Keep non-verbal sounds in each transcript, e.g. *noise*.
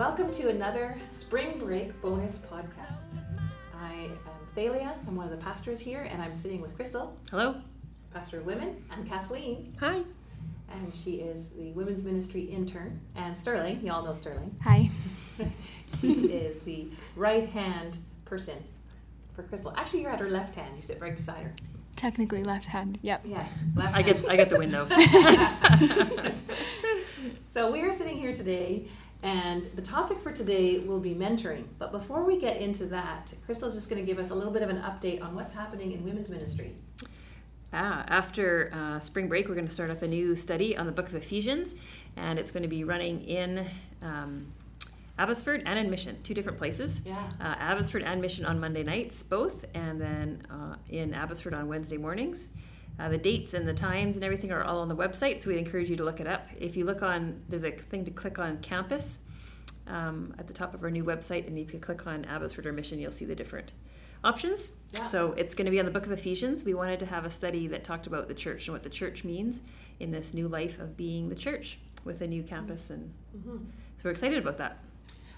Welcome to another spring break bonus podcast. I am Thalia. I'm one of the pastors here, and I'm sitting with Crystal, Hello. pastor of women, and Kathleen, Hi. and she is the women's ministry intern, and Sterling. Y'all know Sterling. Hi. *laughs* she is the right hand person for Crystal. Actually, you're at her left hand. You sit right beside her. Technically left hand. Yep. Yes, left I hand. get I get the window. *laughs* *laughs* so we are sitting here today, and the topic for today will be mentoring. But before we get into that, Crystal's just going to give us a little bit of an update on what's happening in women's ministry. ah, after uh, spring break, we're going to start up a new study on the Book of Ephesians, and it's going to be running in um, Abbotsford and in Mission, two different places. Yeah. Uh, Abbotsford and Mission on Monday nights, both, and then uh, in Abbotsford on Wednesday mornings. Uh, the dates and the times and everything are all on the website, so we'd encourage you to look it up. If you look on, there's a thing to click on campus um, at the top of our new website, and if you click on Abbotsford or Mission, you'll see the different options. Yeah. So it's going to be on the Book of Ephesians. We wanted to have a study that talked about the church and what the church means in this new life of being the church with a new campus, and hmm so we're excited about that.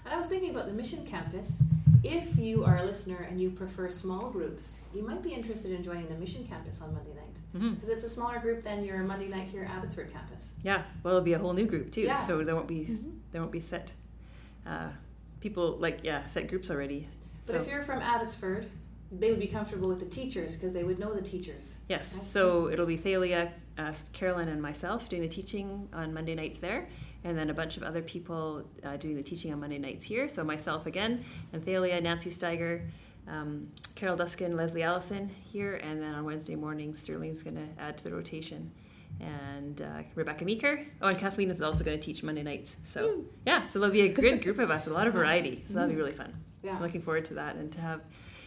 I was thinking about the mission campus. If you are a listener and you prefer small groups, you might be interested in joining the mission campus on Monday night hmm because it's a smaller group than your Monday night here Abbotsford campus. Yeah, well, it'll be a whole new group too. Yeah. So there won't be Mhm. there won't be set uh, people like yeah set groups already. But So if you're from Abbotsford, they would be comfortable with the teachers because they would know the teachers. yes, Okay. so it'll be Thalia, uh, Carolyn, and myself doing the teaching on Monday nights there, and then a bunch of other people uh, doing the teaching on Monday nights here. So myself again, and Thalia, Nancy Steiger. Um, Carol Duskin, Leslie Allison here, and then on Wednesday mornings, Sterling's going to add to the rotation, and uh, Rebecca Meeker. Oh, and Kathleen is also going to teach Monday nights. So yeah, so there'll be a good group of us, a lot of *laughs* variety. So that'll be really fun. Yeah. I'm looking forward to that and to have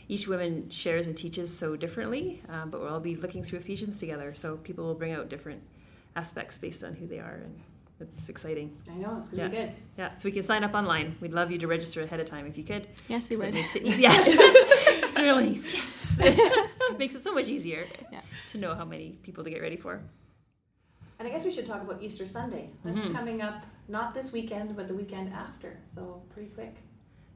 each woman shares and teaches so differently, um, but we'll all be looking through Ephesians together. So people will bring out different aspects based on who they are, and it's exciting. I know it's going to be good. Yeah, so we can sign up online. We'd love you to register ahead of time if you could. Yes, they So it would. makes it *laughs* easy. Yeah. *laughs* Sterling's, *laughs* yes. makes it so much *laughs* easier Yeah. to know how many people to get ready for. And I guess we should talk about Easter Sunday. That's Mhm. coming up not this weekend, but the weekend after. So pretty quick.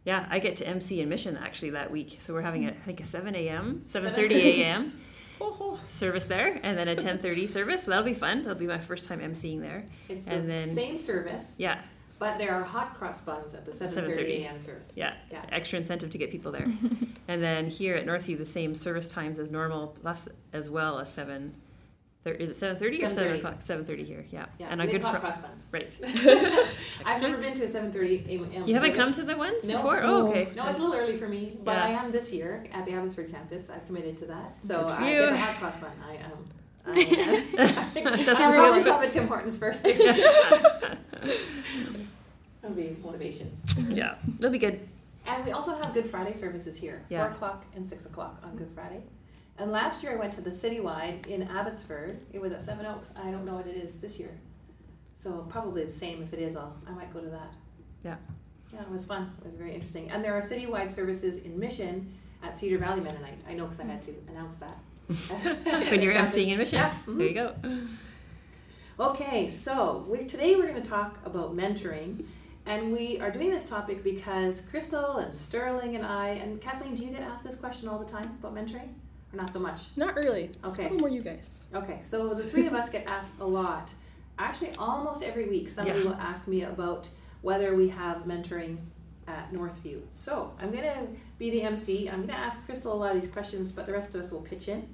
Yeah, I get to MC in Mission actually that week. So we're having a, I think a 7 a.m., 7.30 7:30. a.m. *laughs* service there, and then a 10.30 service. So that'll be fun. That'll be my first time MCing there. It's the And then- same service, Yeah, but there are hot cross buns at the 7:30 7:30. a.m. service. yeah, Yeah. extra incentive to get people there. *laughs* and then here at Northview, the same service times as normal, plus as well as 7, thir- is it 7.30 or 7 o'clock? 7.30 here, yeah. Yeah, and have Good hot Fri- cross buns. Right. *laughs* I've never been to a 7:30 a.m. You haven't service. come to the ones No. before? Oh, okay. No, it's a little early for me, but Yeah. I am this year at the Abbotsford campus. I've committed to that, so I get a hot cross bun. I am. I am. *laughs* Uh, That's I'll really probably good. stop at Tim Hortons first. Be motivation. yeah, that'll be good. And we also have Good Friday services here, Yeah. four o'clock and six o'clock on Good Friday. And last year I went to the citywide in Abbotsford. It was at Seven Oaks. I don't know what it is this year, so probably the same. If it is, I'll I might go to that. Yeah. Yeah, it was fun. It was very interesting. And there are citywide services in Mission at Cedar Valley Mennonite. I know because I had to announce that. *laughs* when you're emceeing in Mission. Yeah. There you mm-hmm. go. Okay, so we, today we're going to talk about mentoring, and we are doing this topic because Crystal and Sterling and I and Kathleen, do you get asked this question all the time about mentoring, or not so much? Not really. Okay. probably more you guys. Okay, so the three of us get asked a lot. Actually, almost every week, somebody Yeah. will ask me about whether we have mentoring at Northview. So I'm going to be the MC. I'm going to ask Crystal a lot of these questions, but the rest of us will pitch in.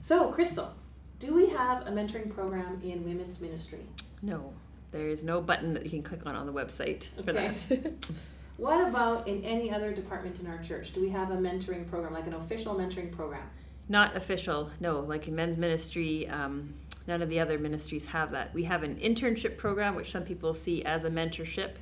So, Crystal, do we have a mentoring program in women's ministry? No, there is no button that you can click on on the website for Okay. that. *laughs* *laughs* What about in any other department in our church? Do we have a mentoring program, like an official mentoring program? Not official, no. Like in men's ministry, um, none of the other ministries have that. We have an internship program, which some people see as a mentorship,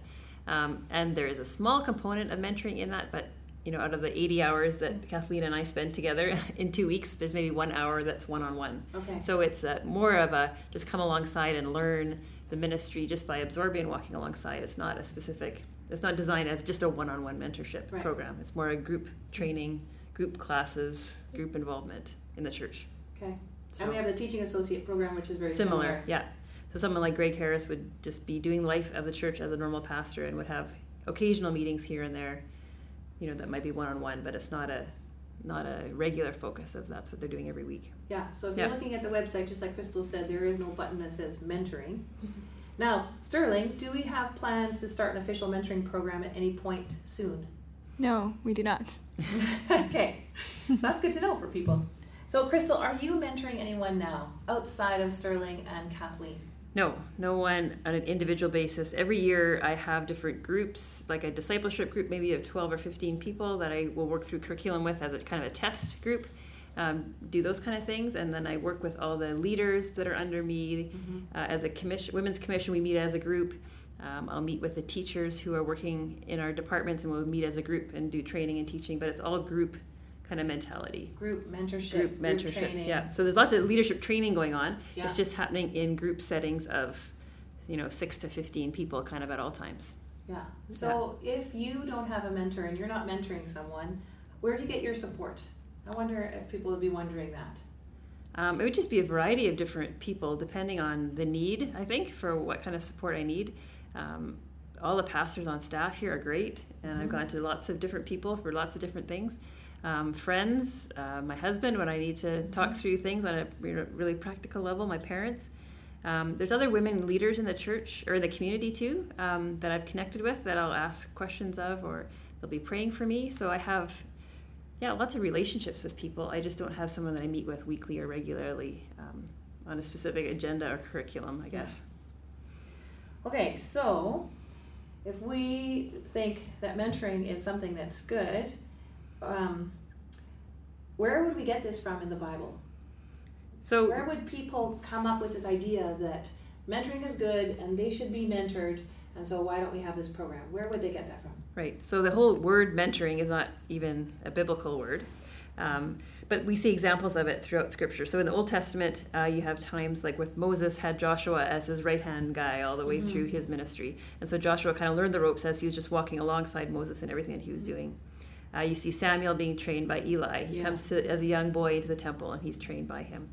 um, and there is a small component of mentoring in that. But you know, out of the 80 hours that Kathleen and I spend together *laughs* in two weeks, there's maybe one hour that's one-on-one. Okay. So it's uh more of a just come alongside and learn the ministry just by absorbing and walking alongside. It's not a specific. It's not designed as just a one-on-one mentorship Right. program. It's more a group training, group classes, group involvement in the church. Okay. So And we have the teaching associate program, which is very similar, similar. yeah. So someone like Greg Harris would just be doing life of the church as a normal pastor and would have occasional meetings here and there. You know, that might be one on one, but it's not a not a regular focus of that's what they're doing every week. Yeah. So if Yeah. you're looking at the website, just like Crystal said, there is no button that says mentoring. *laughs* Now, Sterling, do we have plans to start an official mentoring program at any point soon? No, we do not. *laughs* okay, so that's good to know for people. So, Crystal, are you mentoring anyone now outside of Sterling and Kathleen? No, no one on an individual basis. Every year I have different groups, like a discipleship group, maybe of 12 or 15 people that I will work through curriculum with as a kind of a test group, um, do those kind of things. And then I work with all the leaders that are under me. Uh, as a commission, women's commission, we meet as a group. Um, I'll meet with the teachers who are working in our departments and we'll meet as a group and do training and teaching, but it's all group kind of mentality. Group mentorship, Group mentorship. training. yeah. So there's lots of leadership training going on. Yeah. It's just happening in group settings of, you know, six to 15 people kind of at all times. Yeah. So if you don't have a mentor and you're not mentoring someone, where do you get your support? I wonder if people would be wondering that. Um, it would just be a variety of different people depending on the need, I think, for what kind of support I need. Um, all the pastors on staff here are great, and I've Mhm. gone to lots of different people for lots of different things. Um, friends, uh, my husband, when I need to talk through things on a really practical level, my parents. Um, there's other women leaders in the church or in the community too um, that I've connected with that I'll ask questions of, or they'll be praying for me. So I have, yeah, lots of relationships with people. I just don't have someone that I meet with weekly or regularly um, on a specific agenda or curriculum, I guess. Okay, so if we think that mentoring is something that's good, um, where would we get this from in the Bible? So Where would people come up with this idea that mentoring is good and they should be mentored, and so why don't we have this program? Where would they get that from? Right. So the whole word mentoring is not even a biblical word, um, but we see examples of it throughout Scripture. So in the Old Testament, uh, you have times like with Moses had Joshua as his right hand guy all the way Mhm. through his ministry, and so Joshua kind of learned the ropes as he was just walking alongside Moses and everything that he was doing. Uh, you see Samuel being trained by Eli. He Yeah. comes to as a young boy into the temple, and he's trained by him.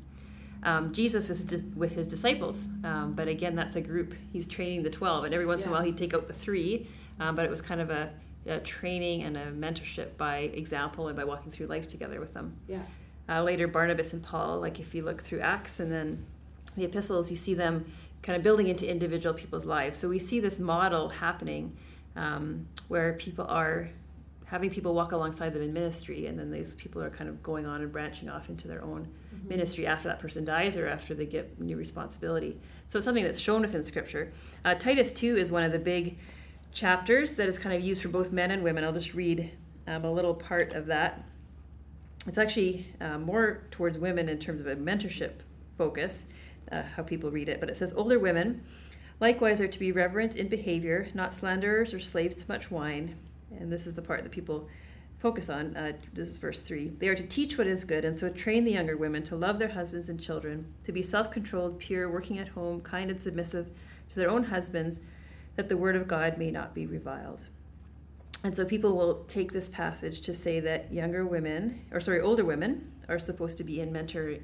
Um, Jesus with his, with his disciples, um, but again, that's a group. He's training the twelve, and every once in a while he'd take out the three, um, but it was kind of a, a training and a mentorship by example and by walking through life together with them. Yeah. Uh, later, Barnabas and Paul, like if you look through Acts and then the epistles, you see them kind of building into individual people's lives. So we see this model happening um, where people are having people walk alongside them in ministry, and then these people are kind of going on and branching off into their own Mm-hmm. ministry after that person dies or after they get new responsibility. So it's something that's shown within Scripture. Uh, Titus 2 is one of the big chapters that is kind of used for both men and women. I'll just read um, a little part of that. It's actually uh, more towards women in terms of a mentorship focus, uh, how people read it. But it says, Older women likewise are to be reverent in behavior, not slanderers or slaves to much wine. And this is the part that people focus on. Uh, this is verse 3. They are to teach what is good, and so train the younger women to love their husbands and children, to be self controlled, pure, working at home, kind and submissive to their own husbands, that the word of God may not be reviled. And so people will take this passage to say that younger women, or sorry, older women, are supposed to be in mentor,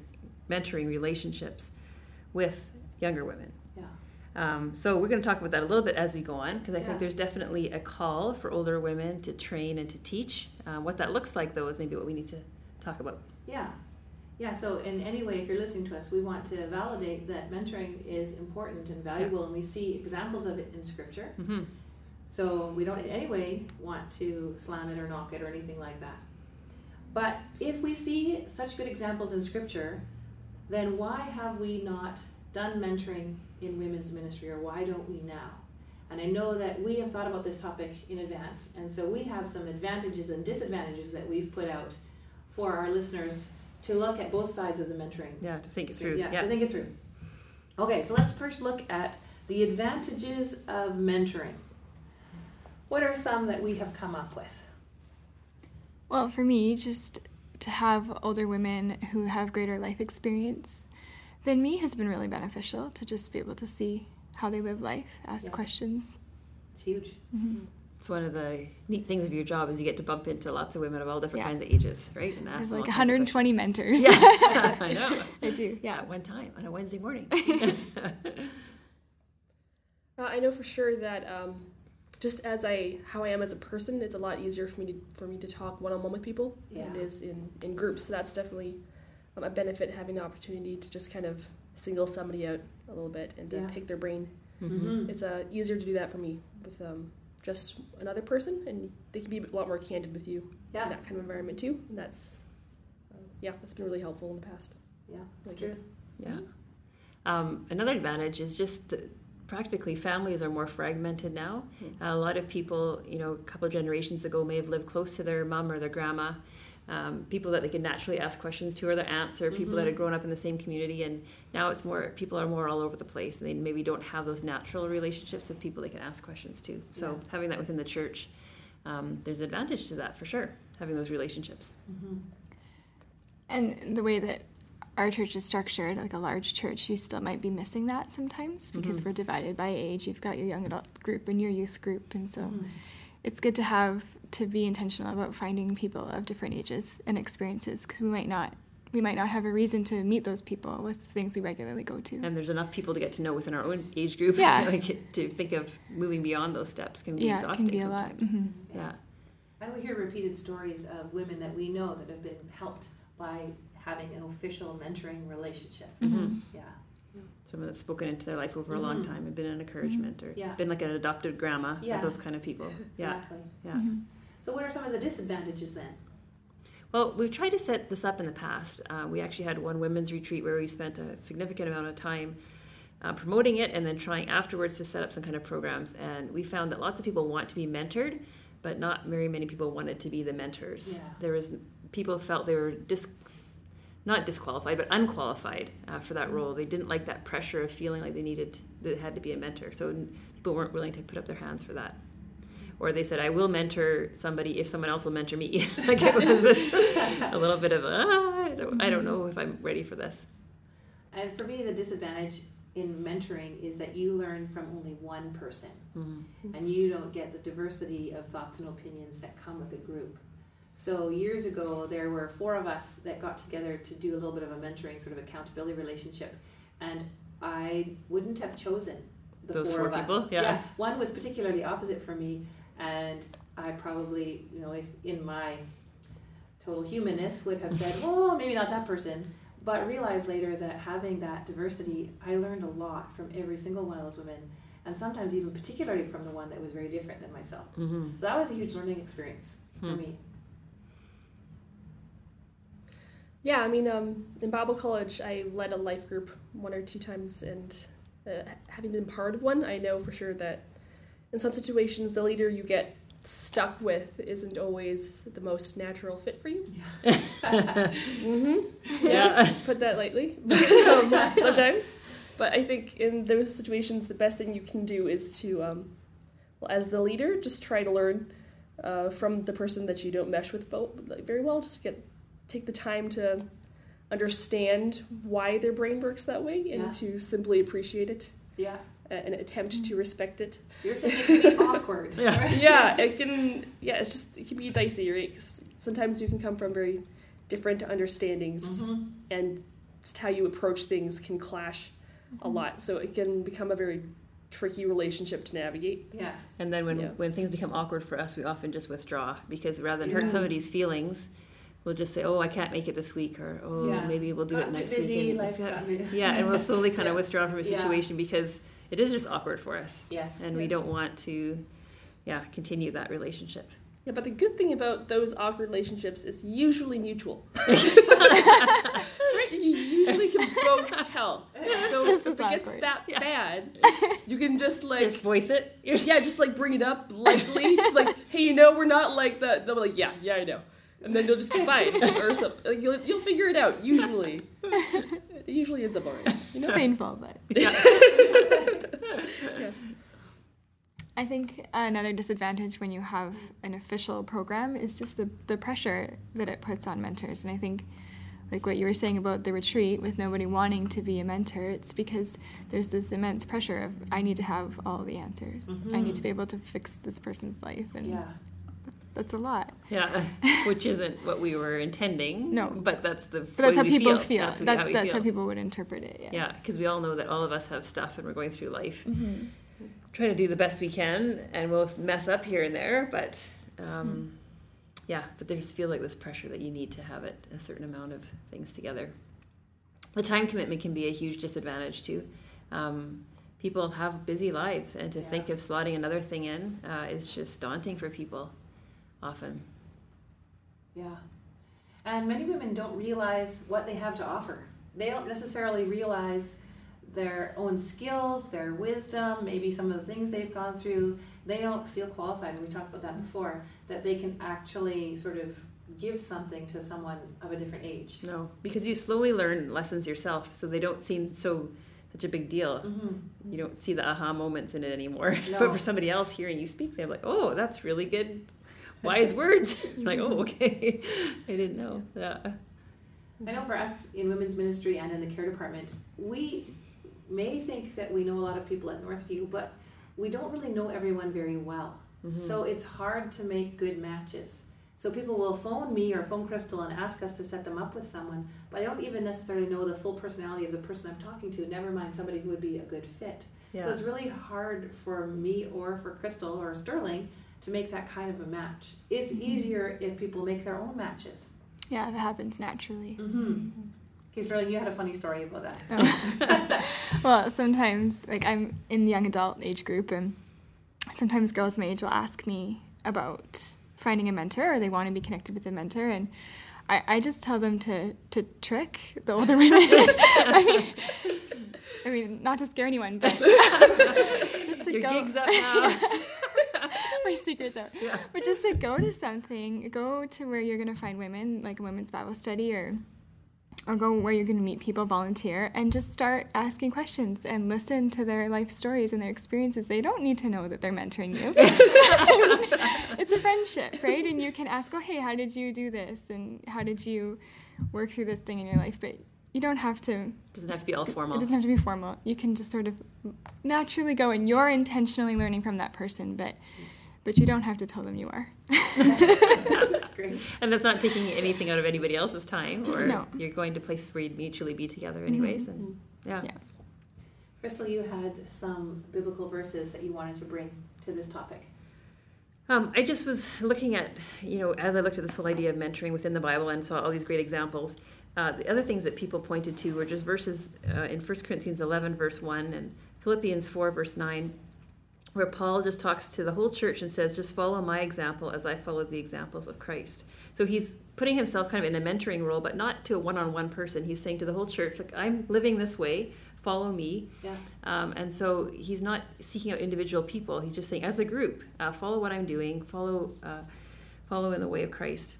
mentoring relationships with younger women. Yeah. Um, so we're going to talk about that a little bit as we go on, because I Yeah. think there's definitely a call for older women to train and to teach. Uh, what that looks like, though, is maybe what we need to talk about. Yeah. Yeah, so in any way, if you're listening to us, we want to validate that mentoring is important and valuable, and we see examples of it in Scripture. Mm-hmm. So we don't in any way want to slam it or knock it or anything like that. But if we see such good examples in Scripture, then why have we not done mentoring in women's ministry, or why don't we now? And I know that we have thought about this topic in advance, and so we have some advantages and disadvantages that we've put out for our listeners to look at both sides of the mentoring. Yeah, to think it through. Yeah, Yeah. to think it through. Okay, so let's first look at the advantages of mentoring. What are some that we have come up with? Well, for me, just to have older women who have greater life experience than me has been really beneficial to just be able to see how they live life, ask Yeah. questions. It's huge. hmm It's one of the neat things of your job is you get to bump into lots of women of all different Yeah. kinds of ages, right? And I ask have like all kinds of 120 mentors. Yeah, *laughs* *laughs* I know. I do, yeah. At one time on a Wednesday morning. *laughs* Uh, I know for sure that um, just as I how I am as a person, it's a lot easier for me to for me to talk one on one with people Yeah. than it is in in groups. So that's definitely um, a benefit having the opportunity to just kind of single somebody out a little bit and to Yeah. pick their brain. Mhm. It's uh, easier to do that for me with um, just another person, and they can be a lot more candid with you in that kind of environment too. And that's uh, yeah, that's been really helpful in the past. yeah, Like it's it. true. Yeah. Um, another advantage is just that practically families are more fragmented now. a lot of people, you know, a couple of generations ago may have lived close to their mom or their grandma. Um, people that they could naturally ask questions to or their aunts or people that Mhm. had grown up in the same community and now it's more people are more all over the place and they maybe don't have those natural relationships of people they can ask questions to so Yeah. having that within the church um, there's an advantage to that for sure having those relationships Mhm. And the way that our church is structured, like a large church, you still might be missing that sometimes because Mhm. we're divided by age. You've got your young adult group and your youth group, and so Mhm. It's good to have to be intentional about finding people of different ages and experiences because we might not we might not have a reason to meet those people with things we regularly go to. and there's enough people to get to know within our own age group Yeah. *laughs* like to think of moving beyond those steps can be yeah, exhausting can be a lot. sometimes Mhm. yeah I we hear repeated stories of women that we know that have been helped by having an official mentoring relationship. Mhm. Yeah. Someone that's spoken into their life over a long Mhm. time and been an encouragement or Yeah. been like an adopted grandma Yeah. those kind of people *laughs* yeah Exactly. yeah Mhm. So, what are some of the disadvantages then? Well, we've tried to set this up in the past. Uh, we actually had one women's retreat where we spent a significant amount of time uh, promoting it and then trying afterwards to set up some kind of programs. And we found that lots of people want to be mentored, but not very many people wanted to be the mentors. Yeah. There was people felt they were dis- not disqualified, but unqualified uh, for that role. They didn't like that pressure of feeling like they needed, they had to be a mentor. So people weren't willing to put up their hands for that. Or they said, I will mentor somebody if someone else will mentor me. *laughs* like it was this a little bit of, ah, I, don't, I don't know if I'm ready for this. And for me, the disadvantage in mentoring is that you learn from only one person Mm-hmm. and you don't get the diversity of thoughts and opinions that come with a group. So, years ago, there were four of us that got together to do a little bit of a mentoring sort of accountability relationship, and I wouldn't have chosen the Those four, four of us. people? Yeah. One was particularly opposite for me, and I probably, you know, if in my total humanness would have said, *laughs* "Oh, maybe not that person. But realized later that having that diversity, I learned a lot from every single one of those women, and sometimes even particularly from the one that was very different than myself. Mm-hmm. So that was a huge learning experience for Hmm. me. Yeah, I mean, um, in Bible college, I led a life group one or two times, and uh, having been part of one, I know for sure that in some situations, the leader you get stuck with isn't always the most natural fit for you. hmm Yeah. *laughs* Put that lightly, *laughs* um, sometimes. But I think in those situations, the best thing you can do is to, um, well, as the leader, just try to learn uh, from the person that you don't mesh with very well. Just get take the time to understand why their brain works that way and Yeah. to simply appreciate it Yeah. and attempt to respect it. You're saying it can be awkward. *laughs* Yeah. right? yeah, it can. Yeah, it's just it can be dicey, right? 'Cause sometimes you can come from very different understandings, Mhm. and just how you approach things can clash a lot. So it can become a very tricky relationship to navigate. Yeah. And then when, Yeah. when things become awkward for us, we often just withdraw because rather than Yeah. hurt somebody's feelings, we'll just say, "Oh, I can't make it this week," or "Oh, Yeah. maybe we'll do Got it next busy, week." And life's it's got got- me- yeah, and we'll slowly kind Yeah. of withdraw from a Yeah. situation because it is just awkward for us, Yes. and we don't want to, yeah, continue that relationship. Yeah, but the good thing about those awkward relationships is usually mutual. *laughs* right? You usually can both tell. So This if is it gets awkward. that Yeah. bad, you can just like just voice it. Yeah, just like bring it up lightly. just like, hey, you know, we're not like that. They'll be like, yeah, yeah, I know. And then you'll just be fine *laughs* or something. Like, you'll, you'll figure it out. Usually, it usually ends up alright. You know. It's painful, but *laughs* Yeah. I think another disadvantage when you have an official program is just the, the pressure that it puts on mentors. And I think, like what you were saying about the retreat with nobody wanting to be a mentor, it's because there's this immense pressure of I need to have all the answers. I need to mm-hmm. be able to fix this person's life, and Yeah. That's a lot. Yeah, *laughs* which isn't what we were intending. No. but that's the. But that's way how people feel. That's, That's how that's, we how, people would interpret it. Yeah. Yeah, because we all know that all of us have stuff and we're going through life. Mm-hmm. try to do the best we can, and we'll mess up here and there, but. Um, yeah, but there's feel like this pressure that you need to have it a certain amount of things together. The time commitment can be a huge disadvantage too. Um, people have busy lives, and to Yeah. think of slotting another thing in uh, is just daunting for people often. Yeah. And many women don't realize what they have to offer. They don't necessarily realize their own skills, their wisdom, maybe some of the things they've gone through. They don't feel qualified, and we talked about that before, that they can actually sort of give something to someone of a different age. No, because you slowly learn lessons yourself, so they don't seem so such a big deal. Mm-hmm. You don't see the aha moments in it anymore. *laughs* No. but for somebody else hearing you speak, they're like, "Oh, that's really good, wise words." *laughs* like, "Oh, okay, *laughs* I didn't know." Yeah. I know for us in women's ministry and in the care department, we may think that we know a lot of people at Northview, but we don't really know everyone very well. Mhm. So it's hard to make good matches. So people will phone me or phone Crystal and ask us to set them up with someone, but I don't even necessarily know the full personality of the person I'm talking to, never mind somebody who would be a good fit. yeah. So it's really hard for me or for Crystal or Sterling to make that kind of a match. It's easier if people make their own matches. Yeah, that happens naturally. Mm-hmm. Okay, Sterling, you had a funny story about that. Oh. *laughs* well, sometimes, like I'm in the young adult age group, and sometimes girls my age will ask me about finding a mentor, or they want to be connected with a mentor, and I, I just tell them to to trick the older women. *laughs* I mean, I mean, not to scare anyone, but *laughs* just to Your go. gig's up now. *laughs* my secret's out. Yeah. But just to go to something, go to where you're gonna find women, like a women's Bible study, or or go where you're gonna meet people, volunteer, and just start asking questions and listen to their life stories and their experiences. They don't need to know that they're mentoring you. *laughs* *laughs* it's a friendship, right? And you can ask, oh, hey, how did you do this, and how did you work through this thing in your life? But you don't have to doesn't have to be all formal. it doesn't have to be formal. You can just sort of naturally go, and you're intentionally learning from that person, but but you don't have to tell them you are. *laughs* That's great. And that's not taking anything out of anybody else's time, or No. you're going to places where you'd mutually be together, anyways. And yeah. Yeah. Crystal, you had some biblical verses that you wanted to bring to this topic. Um, I just was looking at, you know, as I looked at this whole idea of mentoring within the Bible and saw all these great examples. Uh, the other things that people pointed to were just verses uh, in 1 Corinthians 11, verse 1, and Philippians 4, verse 9, where Paul just talks to the whole church and says, just follow my example as I followed the examples of Christ. So he's putting himself kind of in a mentoring role, but not to a one on one person. He's saying to the whole church, like, I'm living this way, follow me. Yeah. Um, and so he's not seeking out individual people. He's just saying, as a group, uh, follow what I'm doing, follow, uh, follow in the way of Christ.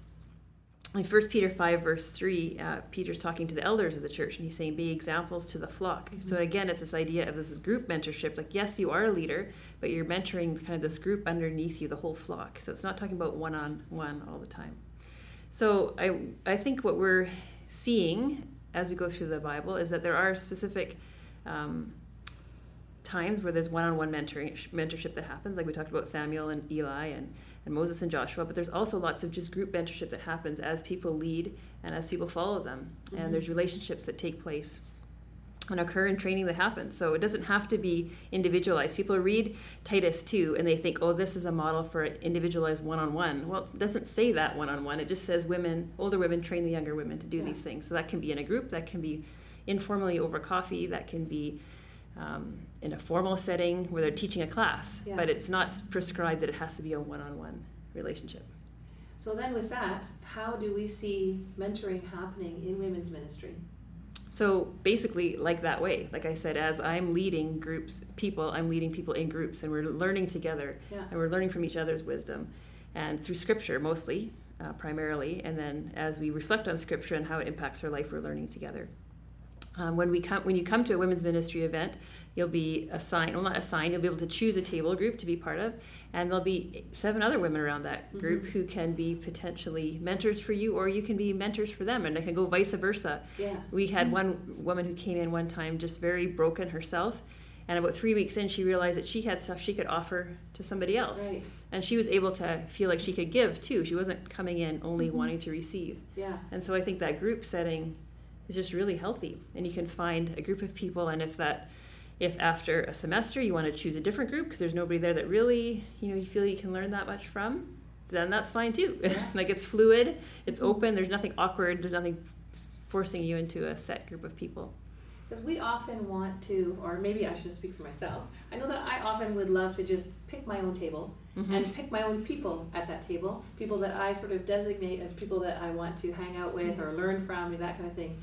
In 1 Peter 5, verse 3, uh, Peter's talking to the elders of the church, and he's saying, Be examples to the flock. So again, it's this idea of this group mentorship. Like, yes, you are a leader, but you're mentoring kind of this group underneath you, the whole flock. So it's not talking about one on one all the time. So I, I think what we're seeing as we go through the Bible is that there are specific um, times where there's one-on-one mentoring mentorship that happens like we talked about samuel and eli and, and moses and joshua but there's also lots of just group mentorship that happens as people lead and as people follow them. And mm-hmm. there's relationships that take place and occur in training that happens so it doesn't have to be individualized. People read titus 2 and they think oh this is a model for individualized one-on-one. Well it doesn't say that one-on-one. It just says women older women train the younger women to do Yeah. these things. So that can be in a group that can be informally over coffee that can be um, in a formal setting where they're teaching a class, Yeah. but it's not prescribed that it has to be a one-on-one relationship. So then, with that, how do we see mentoring happening in women's ministry? So basically, like that way, like I said, as I'm leading groups, people, I'm leading people in groups, and we're learning together, Yeah. and we're learning from each other's wisdom, and through Scripture mostly, uh, primarily, and then as we reflect on Scripture and how it impacts our life, we're learning together. Um, when we come, when you come to a women's ministry event, you'll be assigned, well, not assigned, you'll be able to choose a table group to be part of, and there'll be seven other women around that mm-hmm. group who can be potentially mentors for you, or you can be mentors for them, and it can go vice versa. Yeah. We had mm-hmm. one woman who came in one time just very broken herself, and about three weeks in, she realized that she had stuff she could offer to somebody else, Right. and she was able to feel like she could give too. She wasn't coming in only mm-hmm. wanting to receive. Yeah. And so I think that group setting is just really healthy. And you can find a group of people, and if that, If after a semester you want to choose a different group because there's nobody there that really, you know, you feel you can learn that much from, then that's fine too. *laughs* like it's fluid, it's open, there's nothing awkward, there's nothing forcing you into a set group of people. Because we often want to, or maybe I should speak for myself. I know that I often would love to just pick my own table Mhm. and pick my own people at that table, people that I sort of designate as people that I want to hang out with or learn from, and that kind of thing.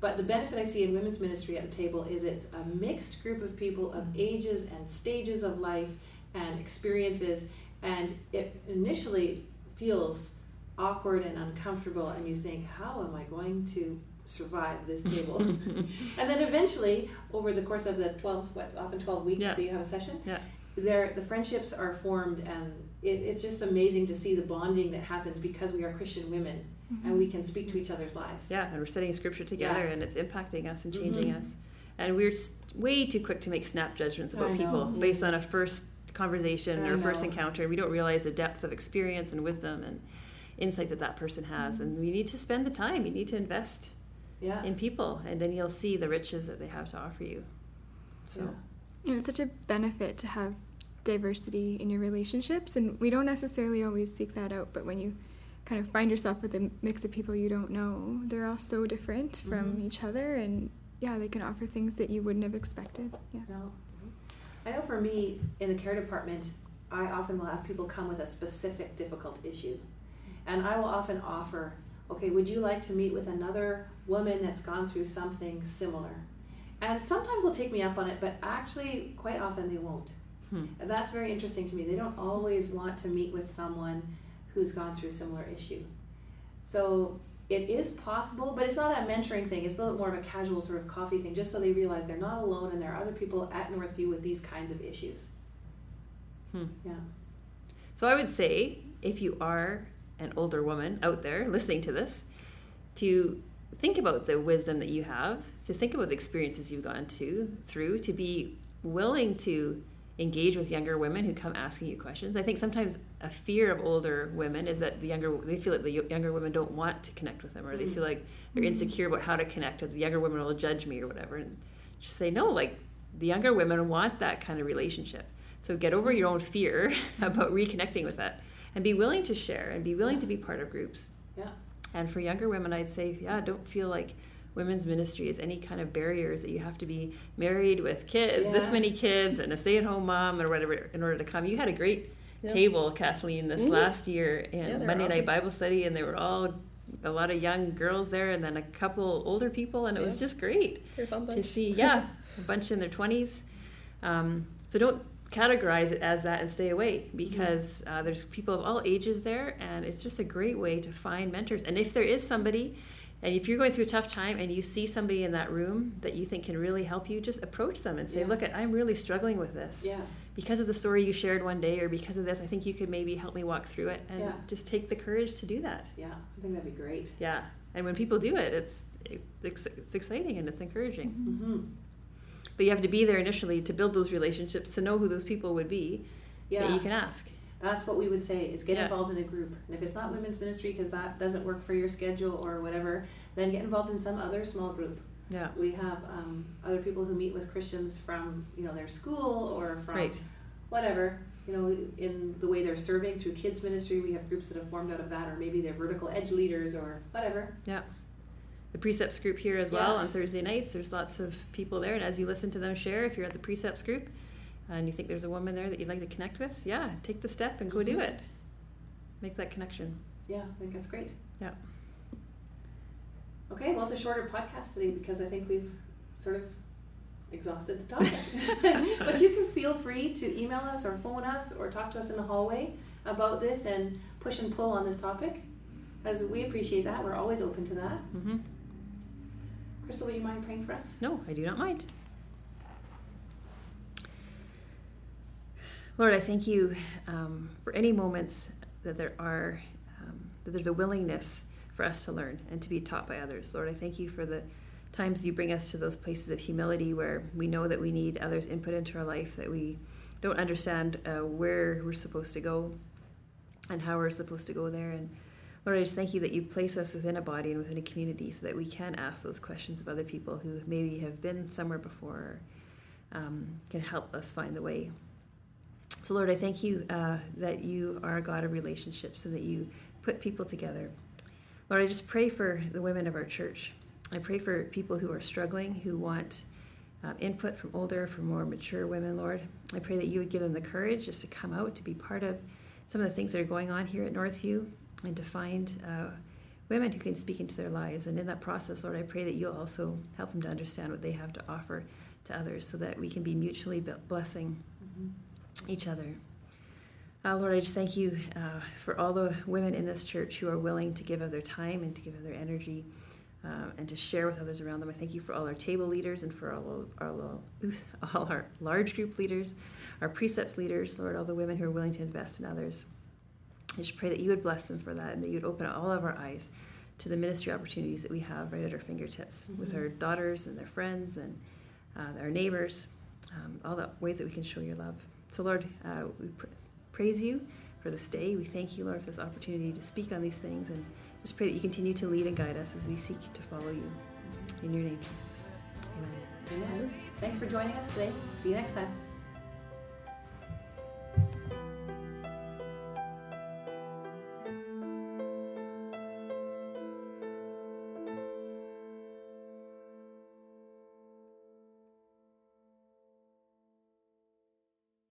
But the benefit I see in women's ministry at the table is it's a mixed group of people of ages and stages of life and experiences, and it initially feels awkward and uncomfortable, and you think, how am I going to survive this table? *laughs* and then eventually, over the course of the 12, what, often 12 weeks Yeah. that you have a session, Yeah. There the friendships are formed and it, it's just amazing to see the bonding that happens because we are christian women mm-hmm. and we can speak to each other's lives Yeah, and we're studying scripture together Yeah. and it's impacting us and mm-hmm. changing Mhm. us. And we're way too quick to make snap judgments about I people know. based on a first conversation I or first encounter. We don't realize the depth of experience and wisdom and insight that that person has. And we need to spend the time, you need to invest yeah in people, and then you'll see the riches that they have to offer you. So, Yeah. And it's such a benefit to have diversity in your relationships, and we don't necessarily always seek that out. But when you kind of find yourself with a mix of people you don't know, they're all so different from Mhm. each other, and yeah, they can offer things that you wouldn't have expected. Yeah. no i know for me in the care department i often will have people come with a specific difficult issue and i will often offer okay would you like to meet with another woman that's gone through something similar and sometimes they'll take me up on it but actually quite often they won't hmm. And that's very interesting to me. They don't always want to meet with someone who's gone through a similar issue. So it is possible, but it's not that mentoring thing. It's a little more of a casual sort of coffee thing, just so they realize they're not alone and there are other people at Northview with these kinds of issues. Hmm. Yeah. So I would say if you are an older woman out there listening to this, to think about the wisdom that you have, to think about the experiences you've gone to through, to be willing to engage with younger women who come asking you questions. I think sometimes a fear of older women is that the younger they feel like the younger women don't want to connect with them, or they Mm. feel like they're insecure about how to connect. Or the younger women will judge me or whatever. And just say no, like the younger women want that kind of relationship. So get over your own fear *laughs* about reconnecting with that and be willing to share and be willing to be part of groups. Yeah. And for younger women, I'd say, yeah, don't feel like women's ministry is any kind of barriers that you have to be married with kids, this many kids, and a stay-at-home mom or whatever in order to come. You had a great Yeah. table, Kathleen, this Mhm. last year in Yeah, Monday awesome. Night Bible Study, and they were all a lot of young girls there, and then a couple older people, and it was just great You're a fun to see yeah a bunch in their 20s um, so don't categorize it as that and stay away because uh, there's people of all ages there and it's just a great way to find mentors and if there is somebody and if you're going through a tough time and you see somebody in that room that you think can really help you just approach them and say Yeah. look i'm really struggling with this Yeah. because of the story you shared one day or because of this i think you could maybe help me walk through it and Yeah. just take the courage to do that Yeah. I think that'd be great. yeah and when people do it it's it's, it's exciting and it's encouraging Mm-hmm. but you have to be there initially to build those relationships to know who those people would be Yeah. that you can ask That's what we would say is get Yeah. involved in a group. And if it's not women's ministry because that doesn't work for your schedule or whatever, then get involved in some other small group. yeah We have um, other people who meet with Christians from you know their school or from Right. whatever you know in the way they're serving through kids ministry. We have groups that have formed out of that, or maybe they're vertical edge leaders or whatever. Yeah. The precepts group here as well Yeah. on thursday nights there's lots of people there and as you listen to them share if you're at the precepts group and you think there's a woman there that you'd like to connect with yeah take the step and go do Mhm. it make that connection Yeah, I think that's great. Yeah. Okay, well, it's a shorter podcast today because I think we've sort of exhausted the topic. *laughs* *laughs* but you can feel free to email us or phone us or talk to us in the hallway about this and push and pull on this topic. As we appreciate that, we're always open to that. hmm Crystal, would you mind praying for us? no i do not mind lord i thank you um, for any moments that there are um, that there's a willingness for us to learn and to be taught by others lord i thank you for the times you bring us to those places of humility where we know that we need others input into our life that we don't understand uh, where we're supposed to go and how we're supposed to go there and lord i just thank you that you place us within a body and within a community so that we can ask those questions of other people who maybe have been somewhere before um, can help us find the way. So, Lord, I thank you uh, that you are a God of relationships and that you put people together. Lord, I just pray for the women of our church. I pray for people who are struggling, who want uh, input from older, from more mature women, Lord. I pray that you would give them the courage just to come out, to be part of some of the things that are going on here at Northview, and to find uh, women who can speak into their lives. And in that process, Lord, I pray that you'll also help them to understand what they have to offer to others so that we can be mutually blessing mm-hmm. Each other. Uh, Lord, I just thank you uh, for all the women in this church who are willing to give of their time and to give of their energy uh, and to share with others around them. I thank you for all our table leaders and for all our, *laughs* all our large group leaders, our precepts leaders, Lord, all the women who are willing to invest in others. I just pray that you would bless them for that and that you would open all of our eyes to the ministry opportunities that we have right at our fingertips mm-hmm. with our daughters and their friends and uh, our neighbors, um, all the ways that we can show your love. So, Lord, uh, we pr- praise you for this day. We thank you, Lord, for this opportunity to speak on these things and just pray that you continue to lead and guide us as we seek to follow you. In your name, Jesus. Amen. Amen. Thanks for joining us today. See you next time.